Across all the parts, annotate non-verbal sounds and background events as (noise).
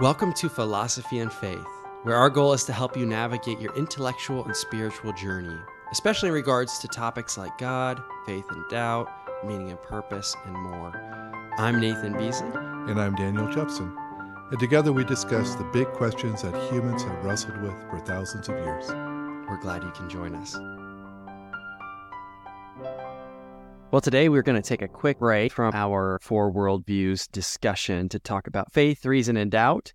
Welcome to Philosophy and Faith, where our goal is to help you navigate your intellectual and spiritual journey, especially in regards to topics like God, faith and doubt, meaning and purpose, and more. I'm Nathan Beasley. And I'm Daniel Jepson. And together we discuss the big questions that humans have wrestled with for thousands of years. We're glad you can join us. Well, today we're going to take a quick break from our four worldviews discussion to talk about faith, reason, and doubt.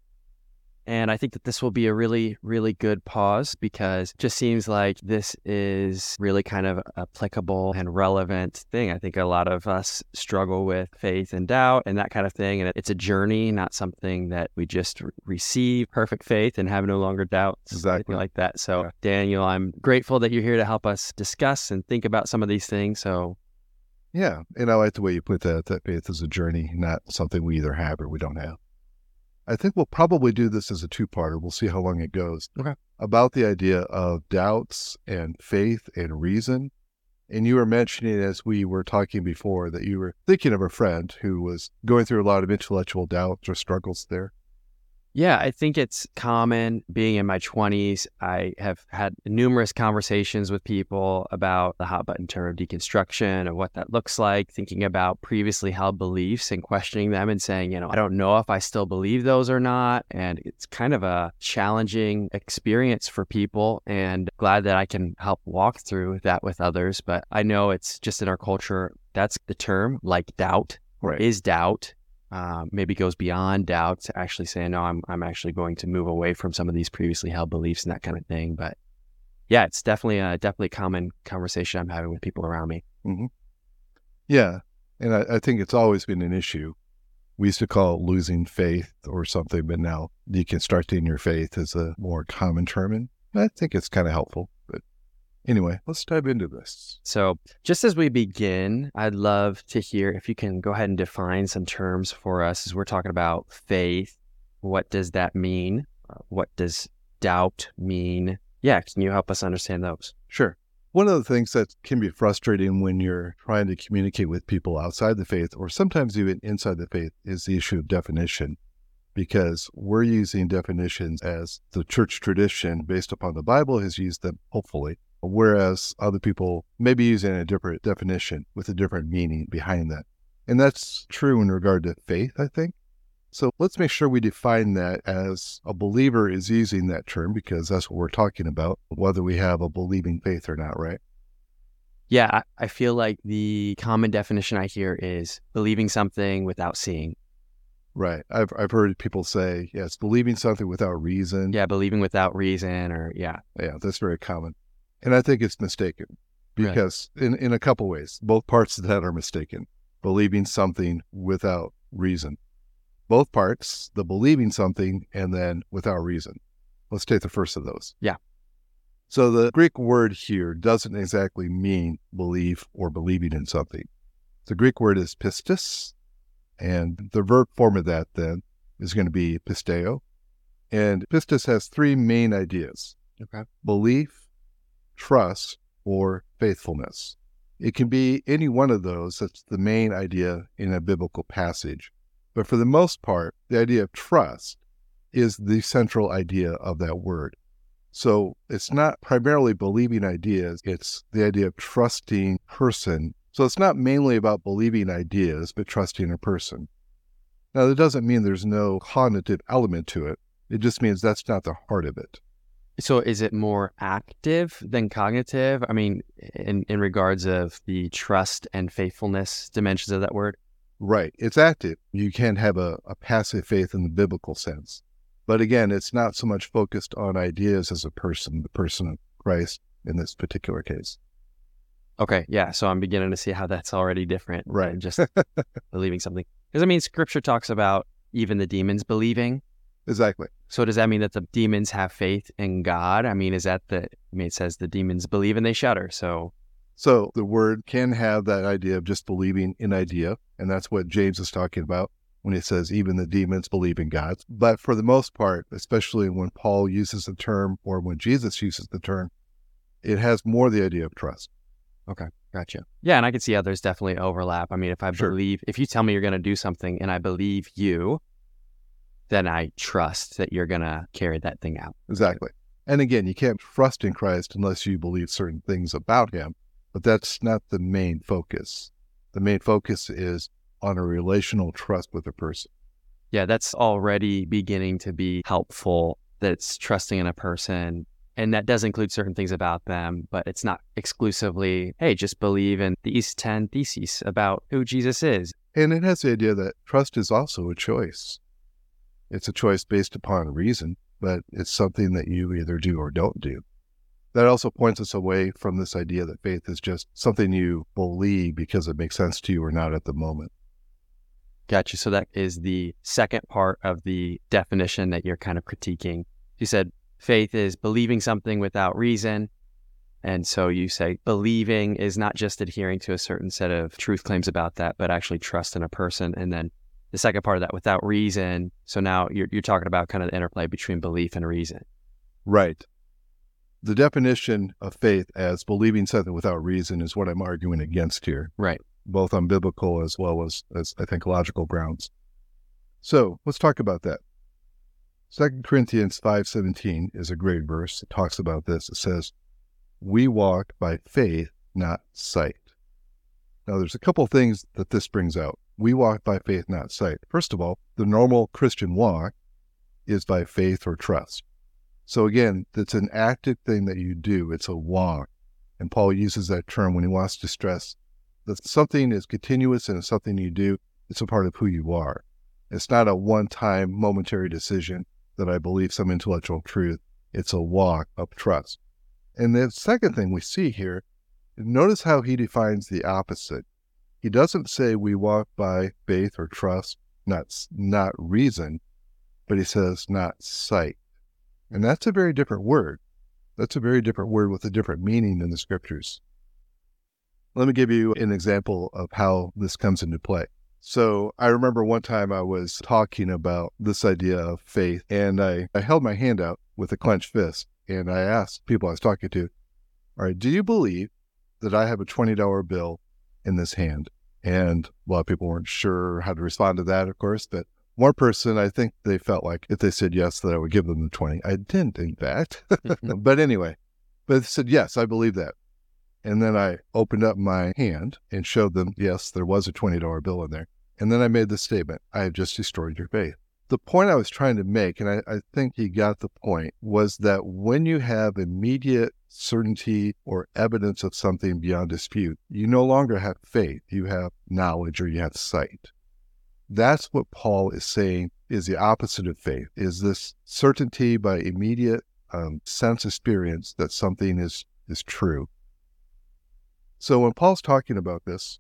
And I think that this will be a really, really good pause because it just seems like this is really kind of applicable and relevant thing. I think a lot of us struggle with faith and doubt and that kind of thing. And it's a journey, not something that we just receive perfect faith and have no longer doubts, exactly. like that. So, yeah. Daniel, I'm grateful that you're here to help us discuss and think about some of these things. So, yeah, and I like the way you put that. That faith is a journey, not something we either have or we don't have. I think we'll probably do this as a two parter. We'll see how long it goes. Okay. About the idea of doubts and faith and reason. And you were mentioning as we were talking before that you were thinking of a friend who was going through a lot of intellectual doubts or struggles there. Yeah, I think it's common being in my 20s. I have had numerous conversations with people about the hot button term of deconstruction and what that looks like, thinking about previously held beliefs and questioning them and saying, you know, I don't know if I still believe those or not. And it's kind of a challenging experience for people and glad that I can help walk through that with others. But I know it's just in our culture, that's the term like doubt right. is doubt uh, maybe goes beyond doubt to actually saying, no, I'm, I'm actually going to move away from some of these previously held beliefs and that kind of thing. But yeah, it's definitely a definitely common conversation I'm having with people around me. Mm-hmm. Yeah. And I, I think it's always been an issue. We used to call it losing faith or something, but now deconstructing your faith is a more common term. And I think it's kind of helpful. Anyway, let's dive into this. So, just as we begin, I'd love to hear if you can go ahead and define some terms for us as we're talking about faith. What does that mean? Uh, what does doubt mean? Yeah, can you help us understand those? Sure. One of the things that can be frustrating when you're trying to communicate with people outside the faith or sometimes even inside the faith is the issue of definition because we're using definitions as the church tradition based upon the Bible has used them, hopefully whereas other people may be using a different definition with a different meaning behind that. And that's true in regard to faith, I think. So let's make sure we define that as a believer is using that term because that's what we're talking about, whether we have a believing faith or not, right? Yeah, I feel like the common definition I hear is believing something without seeing. Right. I've I've heard people say, yes, believing something without reason. Yeah, believing without reason or yeah. Yeah, that's very common. And I think it's mistaken because right. in, in a couple ways, both parts of that are mistaken. Believing something without reason. Both parts, the believing something and then without reason. Let's take the first of those. Yeah. So the Greek word here doesn't exactly mean believe or believing in something. The Greek word is pistis, and the verb form of that then is going to be pisteo. And pistis has three main ideas. Okay. Belief, trust, or faithfulness. It can be any one of those that's the main idea in a biblical passage. But for the most part, the idea of trust is the central idea of that word. So it's not primarily believing ideas, it's the idea of trusting person. So it's not mainly about believing ideas, but trusting a person. Now, that doesn't mean there's no cognitive element to it. It just means that's not the heart of it. So is it more active than cognitive? I mean, in, in regards of the trust and faithfulness dimensions of that word? Right. It's active. You can't have a, a passive faith in the biblical sense. But again, it's not so much focused on ideas as a person, the person of Christ in this particular case. Okay. Yeah. So I'm beginning to see how that's already different. Right. just believing something. Because I mean, scripture talks about even the demons believing. (laughs) Exactly. So does that mean that the demons have faith in God? I mean, is that the? I mean, it says the demons believe and they shudder. So, so the word can have that idea of just believing in idea, and that's what James is talking about when he says even the demons believe in God. But for the most part, especially when Paul uses the term or when Jesus uses the term, it has more the idea of trust. Okay, gotcha. Yeah, and I can see how there's definitely overlap. I mean, if I sure. believe, if you tell me you're going to do something and I believe you, then I trust that you're going to carry that thing out. Exactly. And again, you can't trust in Christ unless you believe certain things about him, but that's not the main focus. The main focus is on a relational trust with a person. Yeah, that's already beginning to be helpful. That's trusting in a person. And that does include certain things about them, but it's not exclusively, hey, just believe in the East 10 theses about who Jesus is. And it has the idea that trust is also a choice. It's a choice based upon reason, but it's something that you either do or don't do. That also points us away from this idea that faith is just something you believe because it makes sense to you or not at the moment. Gotcha. So that is the second part of the definition that you're kind of critiquing. You said faith is believing something without reason. And so you say believing is not just adhering to a certain set of truth claims about that, but actually trust in a person. And then the second part of that, without reason. So now you're, you're talking about kind of the interplay between belief and reason. Right. The definition of faith as believing something without reason is what I'm arguing against here. Right. Both on biblical as well as, as I think logical grounds. So let's talk about that. Second Corinthians 5:17 is a great verse. It talks about this. It says, "We walk by faith, not sight." Now there's a couple of things that this brings out. We walk by faith, not sight. First of all, the normal Christian walk is by faith or trust. So again, it's an active thing that you do. It's a walk. And Paul uses that term when he wants to stress that something is continuous and something you do. It's a part of who you are. It's not a one time momentary decision that I believe some intellectual truth. It's a walk of trust. And the second thing we see here, notice how he defines the opposite. He doesn't say we walk by faith or trust, not, not reason, but he says not sight. And that's a very different word. That's a very different word with a different meaning in the scriptures. Let me give you an example of how this comes into play. So I remember one time I was talking about this idea of faith, and I, I held my hand out with a clenched fist, and I asked people I was talking to, All right, do you believe that I have a $20 bill in this hand? And a lot of people weren't sure how to respond to that, of course, but one person, I think they felt like if they said yes, that I would give them the 20. I didn't, in fact. Mm-hmm. (laughs) but anyway, but they said, yes, I believe that. And then I opened up my hand and showed them, yes, there was a $20 bill in there. And then I made the statement, I have just destroyed your faith. The point I was trying to make, and I, I, think he got the point, was that when you have immediate certainty or evidence of something beyond dispute, you no longer have faith. You have knowledge or you have sight. That's what Paul is saying is the opposite of faith, is this certainty by immediate um, sense experience that something is, is true. So when Paul's talking about this,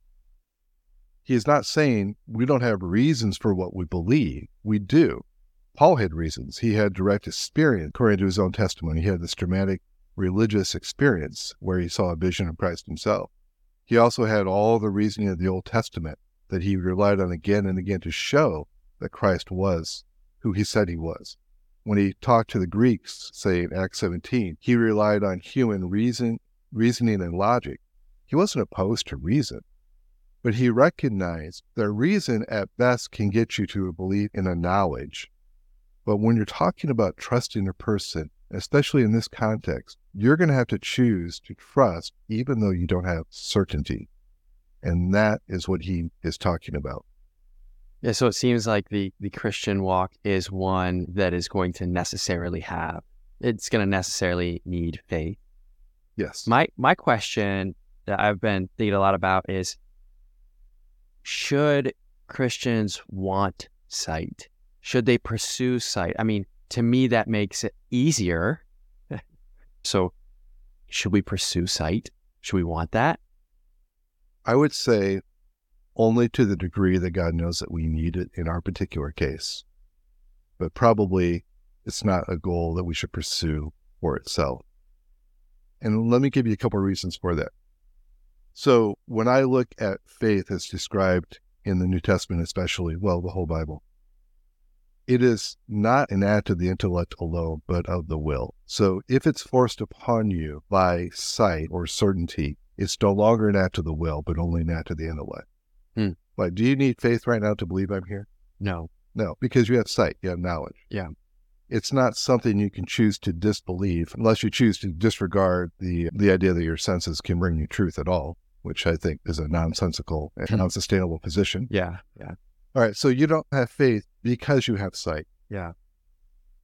he is not saying we don't have reasons for what we believe. We do. Paul had reasons. He had direct experience, according to his own testimony. He had this dramatic religious experience where he saw a vision of Christ himself. He also had all the reasoning of the Old Testament that he relied on again and again to show that Christ was who he said he was. When he talked to the Greeks, say in Acts 17, he relied on human reason, reasoning and logic he wasn't opposed to reason, but he recognized that reason at best can get you to a belief in a knowledge. But when you're talking about trusting a person, especially in this context, you're going to have to choose to trust even though you don't have certainty. And that is what he is talking about. Yeah, so it seems like the, the Christian walk is one that is going to necessarily have, it's going to necessarily need faith. Yes. My my question that I've been thinking a lot about is should Christians want sight? Should they pursue sight? I mean, to me, that makes it easier. (laughs) so, should we pursue sight? Should we want that? I would say only to the degree that God knows that we need it in our particular case. But probably it's not a goal that we should pursue for itself. And let me give you a couple of reasons for that. So when I look at faith as described in the New Testament, especially, well, the whole Bible, it is not an act of the intellect alone, but of the will. So if it's forced upon you by sight or certainty, it's no longer an act of the will, but only an act of the intellect. Hmm. Like, do you need faith right now to believe I'm here? No. No, because you have sight, you have knowledge. Yeah. It's not something you can choose to disbelieve unless you choose to disregard the the idea that your senses can bring you truth at all, which I think is a nonsensical and Hmm. unsustainable position. Yeah. Yeah. All right, so you don't have faith because you have sight. Yeah.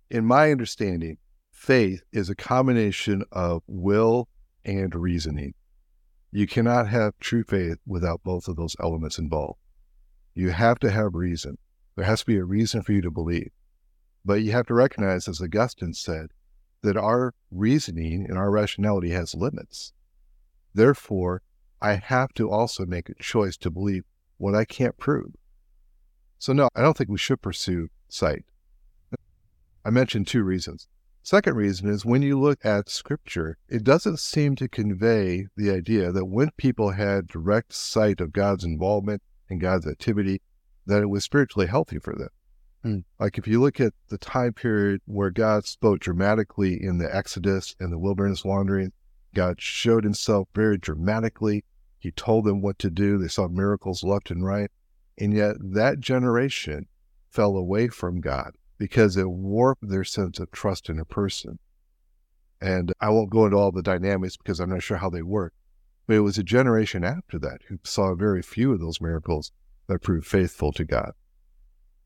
In my understanding, faith is a combination of will and reasoning. You cannot have true faith without both of those elements involved. You have to have reason. There has to be a reason for you to believe. But you have to recognize, as Augustine said, that our reasoning and our rationality has limits. Therefore, I have to also make a choice to believe what I can't prove. So, no, I don't think we should pursue sight. I mentioned two reasons. Second reason is when you look at scripture, it doesn't seem to convey the idea that when people had direct sight of God's involvement and God's activity, that it was spiritually healthy for them. Hmm. Like if you look at the time period where God spoke dramatically in the Exodus and the wilderness wandering, God showed himself very dramatically. He told them what to do. They saw miracles left and right. And yet that generation fell away from God because it warped their sense of trust in a person. And I won't go into all the dynamics because I'm not sure how they work. But it was a generation after that who saw very few of those miracles that proved faithful to God.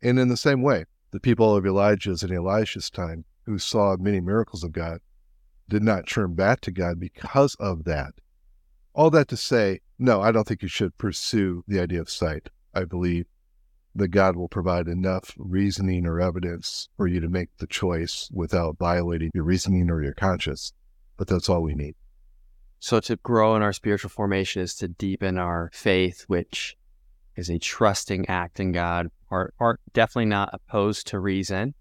And in the same way, the people of Elijah's and Elisha's time who saw many miracles of God did not turn back to God because of that. All that to say, no, I don't think you should pursue the idea of sight. I believe that God will provide enough reasoning or evidence for you to make the choice without violating your reasoning or your conscience. But that's all we need. So to grow in our spiritual formation is to deepen our faith, which is a trusting act in God, are, are definitely not opposed to reason,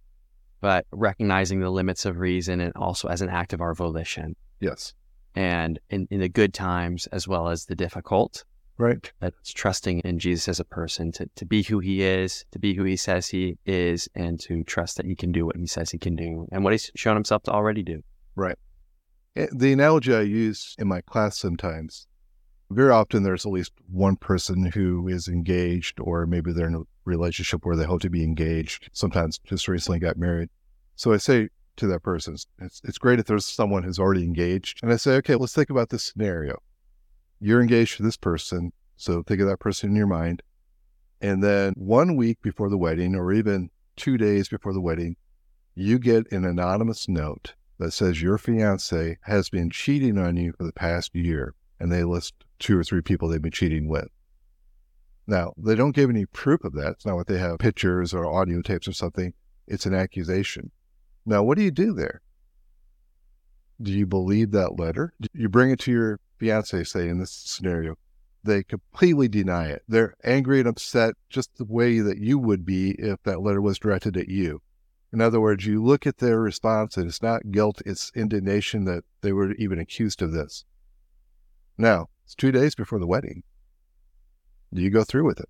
but recognizing the limits of reason and also as an act of our volition. Yes. And in, in the good times as well as the difficult, Right. that's trusting in Jesus as a person to, to be who he is, to be who he says he is, and to trust that he can do what he says he can do and what he's shown himself to already do. Right. Eh, the analogy I use in my class sometimes, very often there's at least one person who is engaged, or maybe they're in a relationship where they hope to be engaged. Sometimes just recently got married. So I say to that person, it's, it's great if there's someone who's already engaged. And I say, okay, let's think about this scenario. You're engaged to this person. So think of that person in your mind. And then one week before the wedding, or even two days before the wedding, you get an anonymous note that says your fiance has been cheating on you for the past year, and they list two or three people they've been cheating with. Now, they don't give any proof of that. It's not what they have pictures or audio tapes or something. It's an accusation. Now, what do you do there? Do you believe that letter? Do You bring it to your fiance, say, in this scenario. They completely deny it. They're angry and upset just the way that you would be if that letter was directed at you. In other words, you look at their response and it's not guilt, it's indignation that they were even accused of this. Now, it's two days before the wedding. Do you go through with it?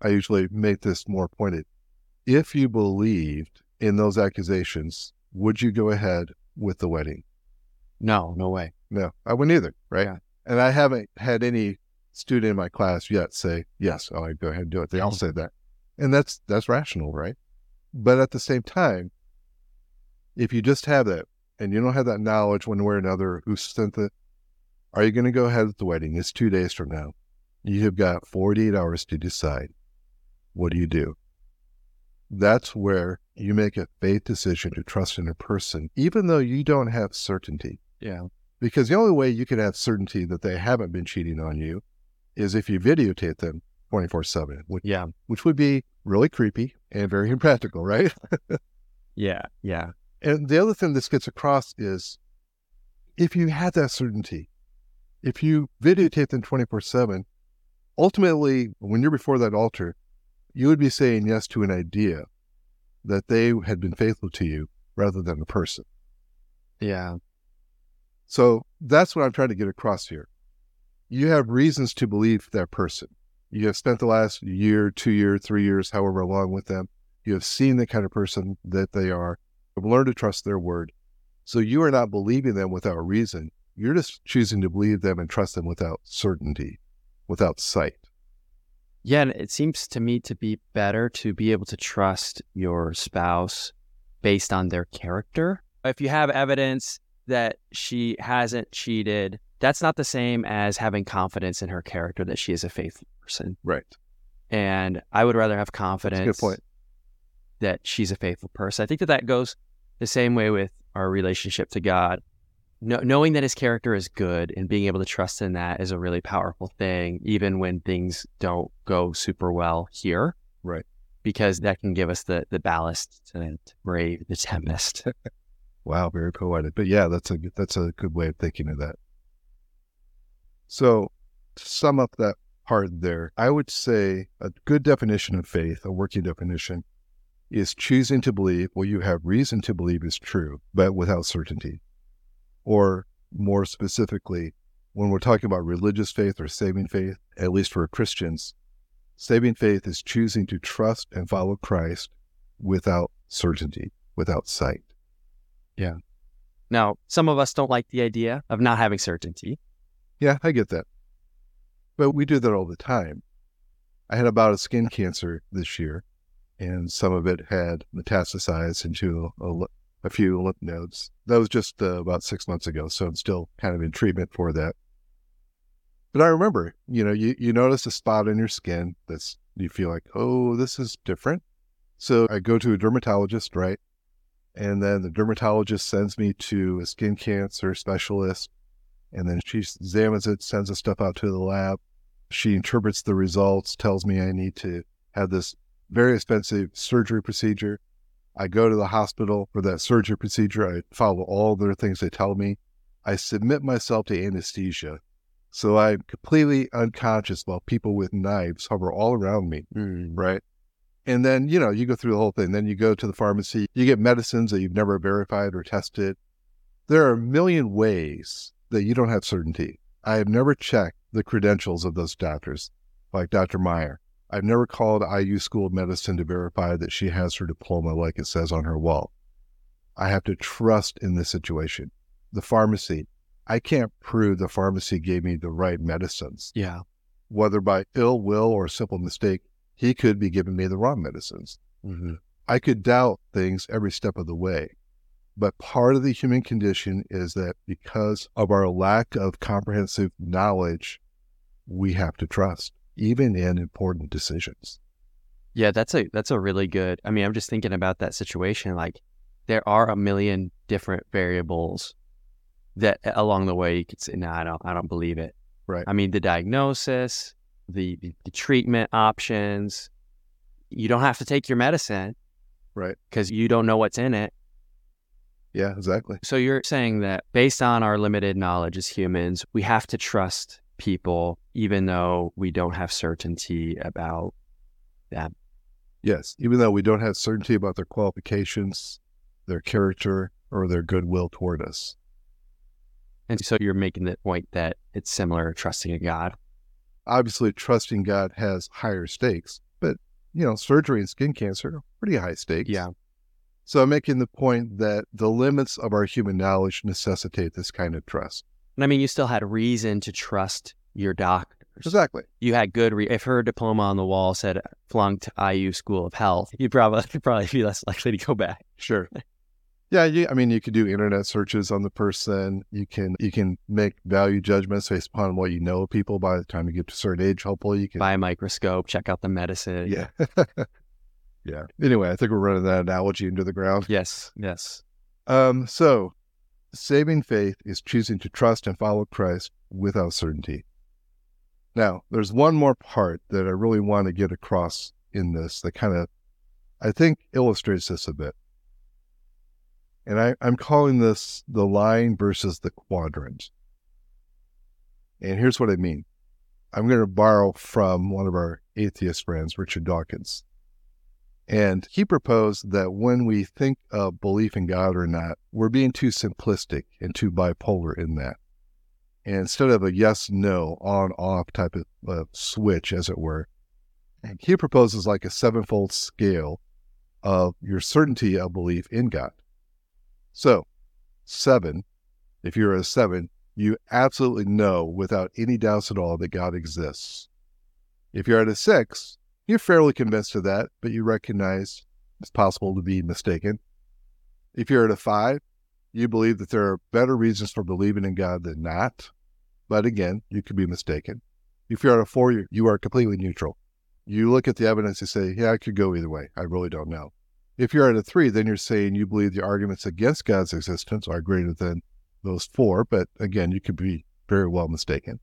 I usually make this more pointed. If you believed in those accusations, would you go ahead with the wedding? No, no way. No, I wouldn't either, right? Yeah. And I haven't had any student in my class yet say, yes, oh, I go ahead and do it. They all mm-hmm. say that. And that's that's rational, right? But at the same time, if you just have that and you don't have that knowledge one way or another who sent it, are you going to go ahead with the wedding? It's two days from now. You have got 48 hours to decide. What do you do? That's where you make a faith decision to trust in a person, even though you don't have certainty. Yeah. Because the only way you can have certainty that they haven't been cheating on you is if you videotape them 24 7, which, Yeah. which would be really creepy and very (laughs) impractical, right? (laughs) Yeah. Yeah. And the other thing this gets across is if you had that certainty, if you videotape them 24 7, ultimately, when you're before that altar, you would be saying yes to an idea that they had been faithful to you rather than the person. Yeah. So that's what I'm trying to get across here. You have reasons to believe that person. You have spent the last year, two years, three years, however long with them. You have seen the kind of person that they are. You've learned to trust their word. So you are not believing them without reason. You're just choosing to believe them and trust them without certainty, without sight. Yeah, and it seems to me to be better to be able to trust your spouse based on their character. If you have evidence that she hasn't cheated, that's not the same as having confidence in her character that she is a faithful person. Right. And I would rather have confidence Good point. that she's a faithful person. I think that that goes the same way with our relationship to God. No, knowing that his character is good and being able to trust in that is a really powerful thing, even when things don't go super well here. Right. Because that can give us the, the ballast to brave the tempest. (laughs) Wow, very poetic. But yeah, that's a that's a good way of thinking of that. So, to sum up that part there, I would say a good definition of faith, a working definition, is choosing to believe what you have reason to believe is true, but without certainty. Or more specifically, when we're talking about religious faith or saving faith, at least for Christians, saving faith is choosing to trust and follow Christ without certainty, without sight. Now, some of us don't like the idea of not having certainty. Yeah, I get that. But we do that all the time. I had about a skin cancer this year, and some of it had metastasized into a, a few lymph nodes. That was just uh, about six months ago, so I'm still kind of in treatment for that. But I remember, you know, you, you notice a spot on your skin that's, you feel like, oh, this is different. So I go to a dermatologist, right? And then the dermatologist sends me to a skin cancer specialist and then she examines it, sends the stuff out to the lab. She interprets the results, tells me I need to have this very expensive surgery procedure. I go to the hospital for that surgery procedure. I follow all the things they tell me. I submit myself to anesthesia. So I'm completely unconscious while people with knives hover all around me, hmm. right? And then, you know, you go through the whole thing. Then you go to the pharmacy, you get medicines that you've never verified or tested. There are a million ways that you don't have certainty. I have never checked the credentials of those doctors, like Dr. Meyer. I've never called IU School of Medicine to verify that she has her diploma like it says on her wall. I have to trust in this situation. The pharmacy, I can't prove the pharmacy gave me the right medicines. Yeah. Whether by ill will or simple mistake, he could be giving me the wrong medicines. Mm-hmm. I could doubt things every step of the way. But part of the human condition is that because of our lack of comprehensive knowledge, we have to trust, even in important decisions. Yeah, that's a that's a really good. I mean, I'm just thinking about that situation. Like, there are a million different variables that along the way you could say, "No, I don't, I don't believe it." Right. I mean, the diagnosis, the, the the treatment options. You don't have to take your medicine, Right. Because you don't know what's in it. Yeah, exactly. So you're saying that based on our limited knowledge as humans, we have to trust people, even though we don't have certainty about that. Yes. Even though we don't have certainty about their qualifications, their character, or their goodwill toward us. And so you're making the point that it's similar to trusting in God. Obviously, trusting God has higher stakes, but, you know, surgery and skin cancer are pretty high stakes. Yeah. So I'm making the point that the limits of our human knowledge necessitate this kind of trust. And I mean, you still had reason to trust your doctors. Exactly. You had good. Re- if her diploma on the wall said flunked IU School of Health, you'd probably (laughs) you'd probably be less likely to go back. Sure. (laughs) Yeah, you, I mean, you could do internet searches on the person. You can you can make value judgments based upon what you know of people. By the time you get to a certain age, hopefully you can. Buy a microscope, check out the medicine. Yeah. (laughs) yeah. Anyway, I think we're running that analogy into the ground. Yes. Yes. Um, so, saving faith is choosing to trust and follow Christ without certainty. Now, there's one more part that I really want to get across in this that kind of, I think, illustrates this a bit. And I, I'm calling this the line versus the quadrant. And here's what I mean I'm going to borrow from one of our atheist friends, Richard Dawkins. And he proposed that when we think of belief in God or not, we're being too simplistic and too bipolar in that. And instead of a yes, no, on, off type of uh, switch, as it were, he proposes like a sevenfold scale of your certainty of belief in God. So, seven, if you're a seven, you absolutely know without any doubts at all that God exists. If you're at a six, you're fairly convinced of that, but you recognize it's possible to be mistaken. If you're at a five, you believe that there are better reasons for believing in God than not. But again, you could be mistaken. If you're at a four, you, are completely neutral. You look at the evidence and say, yeah, I could go either way. I really don't know. If you're at a three, then you're saying you believe the arguments against God's existence are greater than those four. But again, you could be very well mistaken.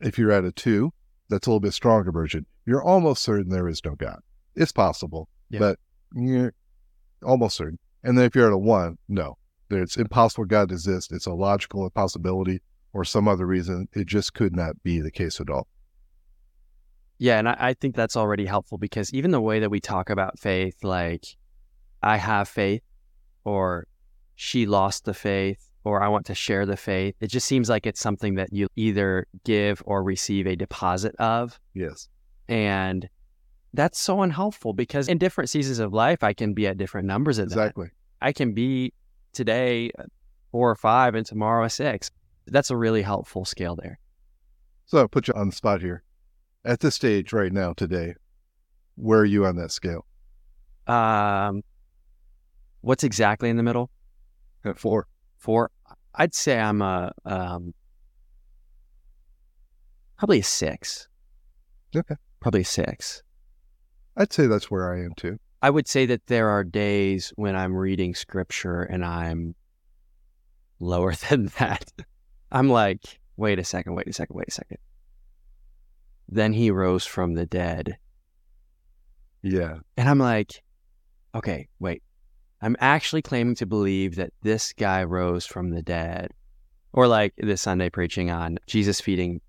If you're at a two, that's a little bit stronger version. You're almost certain there is no God. It's possible, Yeah. but you're almost certain. And then if you're at a one, no, it's impossible God exists. It's a logical impossibility or some other reason. It just could not be the case at all. Yeah, and I, I think that's already helpful because even the way that we talk about faith, like I have faith, or she lost the faith, or I want to share the faith, it just seems like it's something that you either give or receive a deposit of. Yes. And that's so unhelpful because in different seasons of life, I can be at different numbers of that. Exactly. I can be today four or five and tomorrow a six. That's a really helpful scale there. So I'll put you on the spot here. At this stage right now, today, where are you on that scale? Um, what's exactly in the middle? Four. Four. I'd say I'm a um, probably a six. Okay. Probably a six. I'd say that's where I am too. I would say that there are days when I'm reading scripture and I'm lower (laughs) than that. I'm like, wait a second, wait a second, wait a second. Then he rose from the dead. Yeah. And I'm like, okay, wait. I'm actually claiming to believe that this guy rose from the dead. Or like this Sunday preaching on Jesus feeding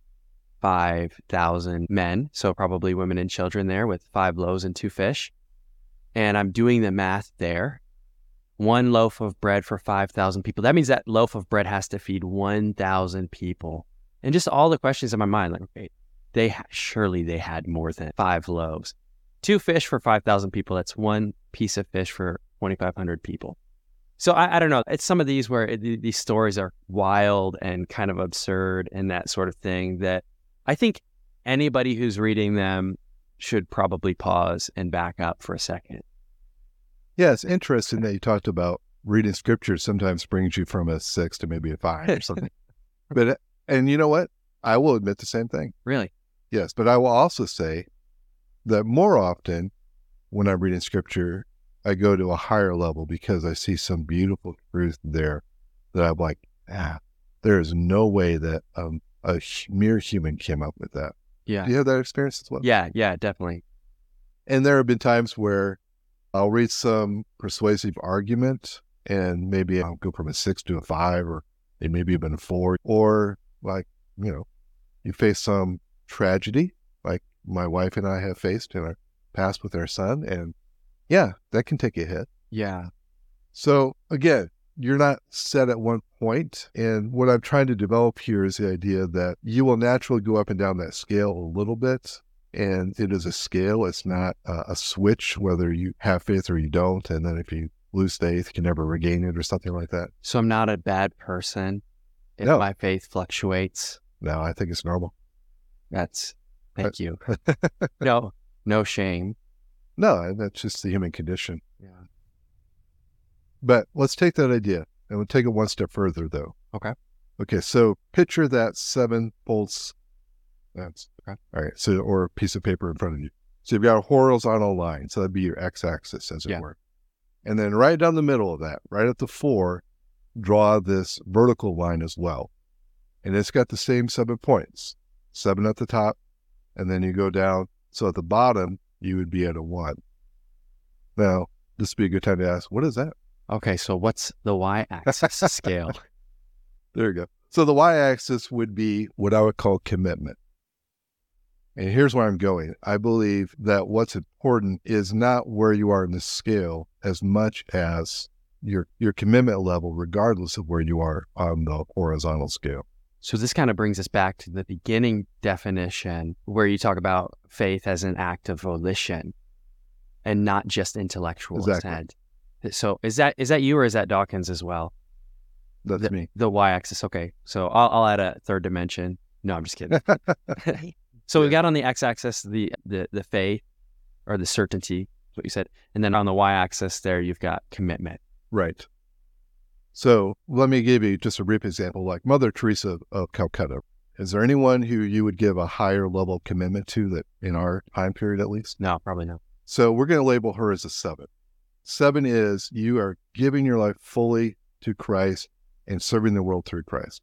5,000 men, so probably women and children there with five loaves and two fish. And I'm doing the math there. One loaf of bread for 5,000 people. That means that loaf of bread has to feed 1,000 people. And just all the questions in my mind like, okay, they ha- surely they had more than five loaves two fish for 5,000 people. That's one piece of fish for 2,500 people. So I, I don't know. It's some of these where it, these stories are wild and kind of absurd and that sort of thing that I think anybody who's reading them should probably pause and back up for a second. Yeah, it's interesting that you talked about reading scripture sometimes brings you from a six to maybe a five or something. (laughs) but and you know what? I will admit the same thing. Really? Yes, but I will also say that more often when I'm reading scripture, I go to a higher level because I see some beautiful truth there that I'm like, ah, there is no way that um, a mere human came up with that. Yeah. Do you have that experience as well? Yeah. Yeah. Definitely. And there have been times where I'll read some persuasive argument and maybe I'll go from a six to a five or it maybe even a four. Or like, you know, you face some tragedy like my wife and I have faced in our past with our son. And yeah, that can take a hit. Yeah. So again, you're not set at one point. And what I'm trying to develop here is the idea that you will naturally go up and down that scale a little bit. And it is a scale. It's not uh, a switch, whether you have faith or you don't. And then if you lose faith, you can never regain it or something like that. So I'm not a bad person if No. my faith fluctuates. No, I think it's normal. That's, thank you. (laughs) no, no shame. No, that's just the human condition. Yeah. But let's take that idea and we'll take it one step further, though. Okay. Okay. So picture that seven bolts. That's Okay. all right. So, or a piece of paper in front of you. So you've got a horizontal line. So that'd be your x axis, as it Yeah. were. And then right down the middle of that, right at the four, draw this vertical line as well. And it's got the same seven points seven at the top, and then you go down. So at the bottom, you would be at a one. Now, this would be a good time to ask, what is that? Okay. So what's the y axis (laughs) scale? There you go. So the y axis would be what I would call commitment. And here's where I'm going. I believe that what's important is not where you are in the scale as much as your your commitment level, regardless of where you are on the horizontal scale. So this kind of brings us back to the beginning definition where you talk about faith as an act of volition and not just intellectual Exactly. So is that is that you or is that Dawkins as well? That's The- me. The y-axis. Okay. So I'll, I'll add a third dimension. No, I'm just kidding. (laughs) (laughs) So we got on the x-axis the the the faith or the certainty, what you said, and then on the y-axis there you've got commitment. Right. So let me give you just a brief example like Mother Teresa of, Calcutta. Is there anyone who you would give a higher level of commitment to that in our time period at least? No, probably not. So we're going to label her as a seven. Seven is you are giving your life fully to Christ and serving the world through Christ.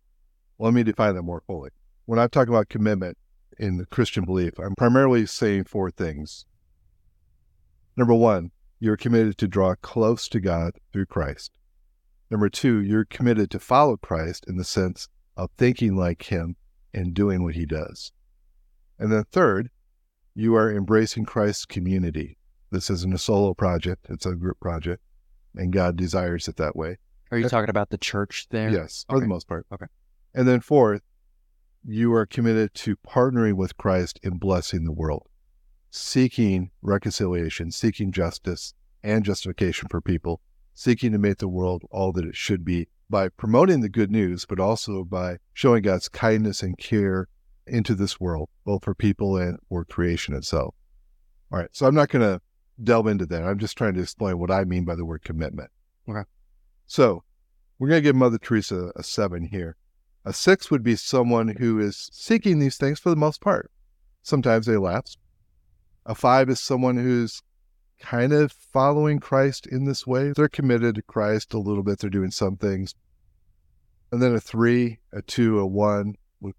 Let me define that more fully. When I'm talking about commitment in the Christian belief, I'm primarily saying four things. Number one, you're committed to draw close to God through Christ. Number two, you're committed to follow Christ in the sense of thinking like Him and doing what He does. And then third, you are embracing Christ's community. This isn't a solo project, it's a group project, and God desires it that way. Are you Okay. talking about the church there? Yes, for the most part. Okay. And then fourth, you are committed to partnering with Christ in blessing the world, seeking reconciliation, seeking justice and justification for people, seeking to make the world all that it should be by promoting the good news, but also by showing God's kindness and care into this world, both for people and for creation itself. All right. So I'm not going to delve into that. I'm just trying to explain what I mean by the word commitment. Okay. So we're going to give Mother Teresa a seven here. A six would be someone who is seeking these things for the most part. Sometimes they lapse. A five is someone who's kind of following Christ in this way. They're committed to Christ a little bit. They're doing some things. And then a three, a two, a one would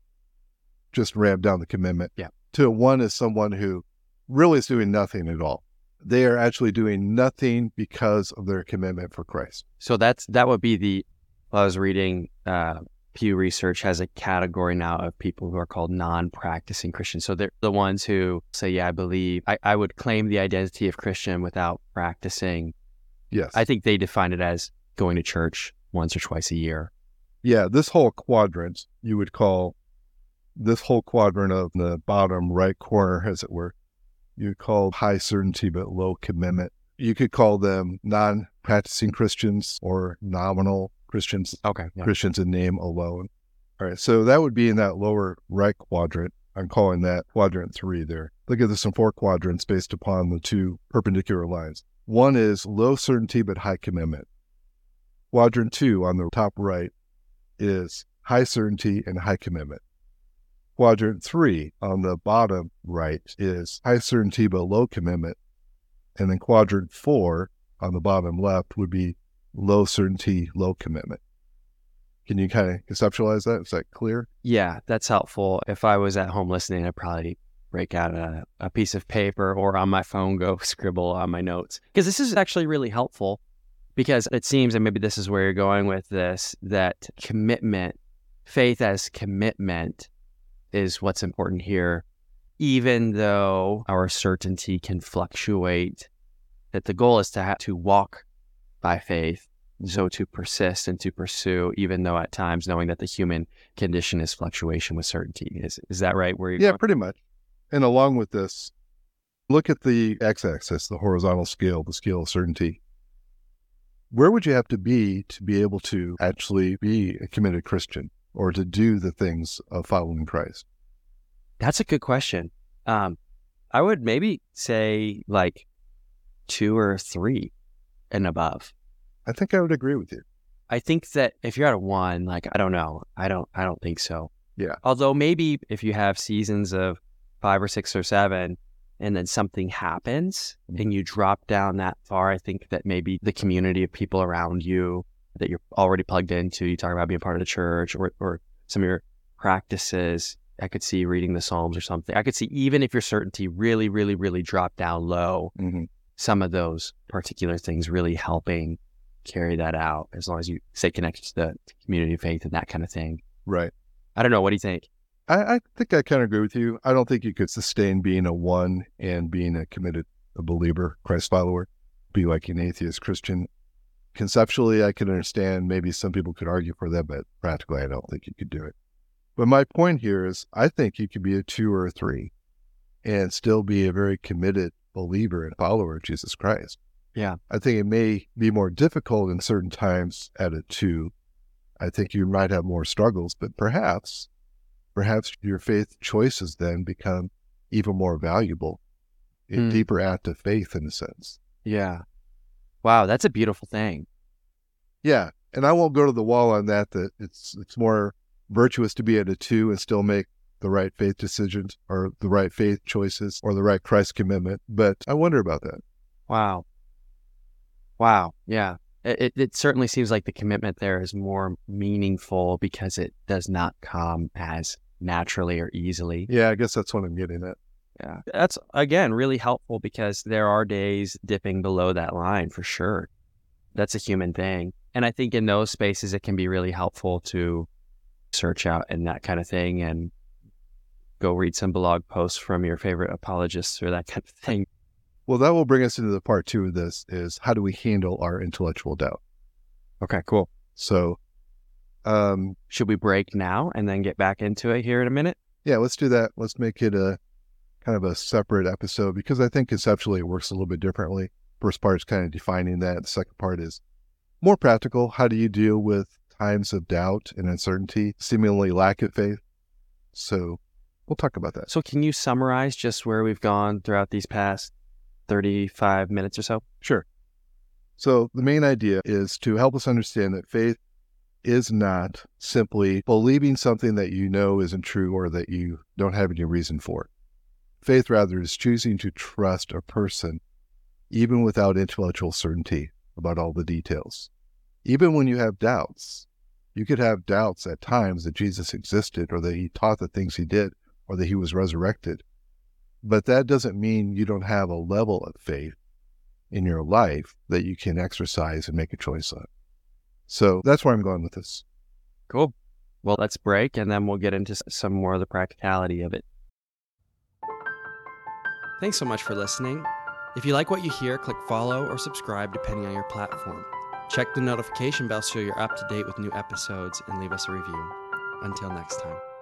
just ramp down the commitment. Yeah. To a one is someone who really is doing nothing at all. They are actually doing nothing because of their commitment for Christ. So that's that would be the. I was reading. Uh, Pew Research has a category now of people who are called non-practicing Christians. So they're the ones who say, "Yeah, I believe." I, I would claim the identity of Christian without practicing. Yes. I think they define it as going to church once or twice a year. Yeah, this whole quadrant you would call this whole quadrant of the bottom right corner, as it were, you call high certainty but low commitment. You could call them non practicing Christians or nominal Christians, Okay. Yeah. Christians in name alone. All right, so that would be in that lower right quadrant. I'm calling that quadrant three there. Look at this in four quadrants based upon the two perpendicular lines. One is low certainty but high commitment. Quadrant two on the top right is high certainty and high commitment. Quadrant three on the bottom right is high certainty but low commitment. And then quadrant four on the bottom left would be low certainty, low commitment. Can you kind of conceptualize that? Is that clear? Yeah, that's helpful. If I was at home listening, I'd probably break out a, a piece of paper or on my phone go (laughs) scribble on my notes. Because this is actually really helpful because it seems, and maybe this is where you're going with this, that commitment, faith as commitment is what's important here. Even though our certainty can fluctuate, that the goal is to have to walk by faith. So to persist and to pursue, even though at times knowing that the human condition is fluctuation with certainty. Is is that right? Where you're Yeah, going? pretty much. And along with this, look at the x axis, the horizontal scale, the scale of certainty. Where would you have to be to be able to actually be a committed Christian or to do the things of following Christ? That's a good question. Um, I would maybe say like two or three and above. I think I would agree with you. I think that if you're at a one, like I don't know, I don't, I don't think so. Yeah. Although maybe if you have seasons of five or six or seven, and then something happens and you drop down that far, I think that maybe the community of people around you that you're already plugged into, you talk about being part of the church or or some of your practices. I could see reading the Psalms or something. I could see even if your certainty really, really, really dropped down low, Mm-hmm. Some of those particular things really helping carry that out as long as you stay connected to the community of faith and that kind of thing. Right. I don't know. What do you think? I, I think I kind of agree with you. I don't think you could sustain being a one and being a committed a believer, Christ follower, be like an atheist Christian. Conceptually, I can understand maybe some people could argue for that, but practically, I don't think you could do it. But my point here is I think you could be a two or a three and still be a very committed believer and follower of Jesus Christ. Yeah. I think it may be more difficult in certain times at a two. I think you might have more struggles, but perhaps perhaps your faith choices then become even more valuable, a Mm. deeper act of faith in a sense. Yeah. Wow, that's a beautiful thing. Yeah, and I won't go to the wall on that. That it's it's more virtuous to be at a two and still make the right faith decisions or the right faith choices or the right Christ commitment. But I wonder about that. Wow. Wow. Yeah. It, it, certainly seems like the commitment there is more meaningful because it does not come as naturally or easily. Yeah, I guess that's what I'm getting at. Yeah. That's, again, really helpful because there are days dipping below that line for sure. That's a human thing. And I think in those spaces, it can be really helpful to search out and that kind of thing and go read some blog posts from your favorite apologists or that kind of thing. Well, that will bring us into the part two of this is how do we handle our intellectual doubt? Okay, cool. So, um, Should we break now and then get back into it here in a minute? yeah, let's do that. Let's make it a kind of a separate episode because I think conceptually it works a little bit differently. First part is kind of defining that. The second part is more practical. How do you deal with times of doubt and uncertainty, seemingly lack of faith? So we'll talk about that. So, can you summarize just where we've gone throughout these past 35 minutes or so? Sure. So the main idea is to help us understand that faith is not simply believing something that you know isn't true or that you don't have any reason for. Faith, rather, is choosing to trust a person even without intellectual certainty about all the details. Even when you have doubts, you could have doubts at times that Jesus existed or that he taught the things he did or that he was resurrected. But that doesn't mean you don't have a level of faith in your life that you can exercise and make a choice on. So that's where I'm going with this. Cool. Well, let's break and then we'll get into some more of the practicality of it. Thanks so much for listening. If you like what you hear, click follow or subscribe depending on your platform. Check the notification bell so you're up to date with new episodes and leave us a review. Until next time.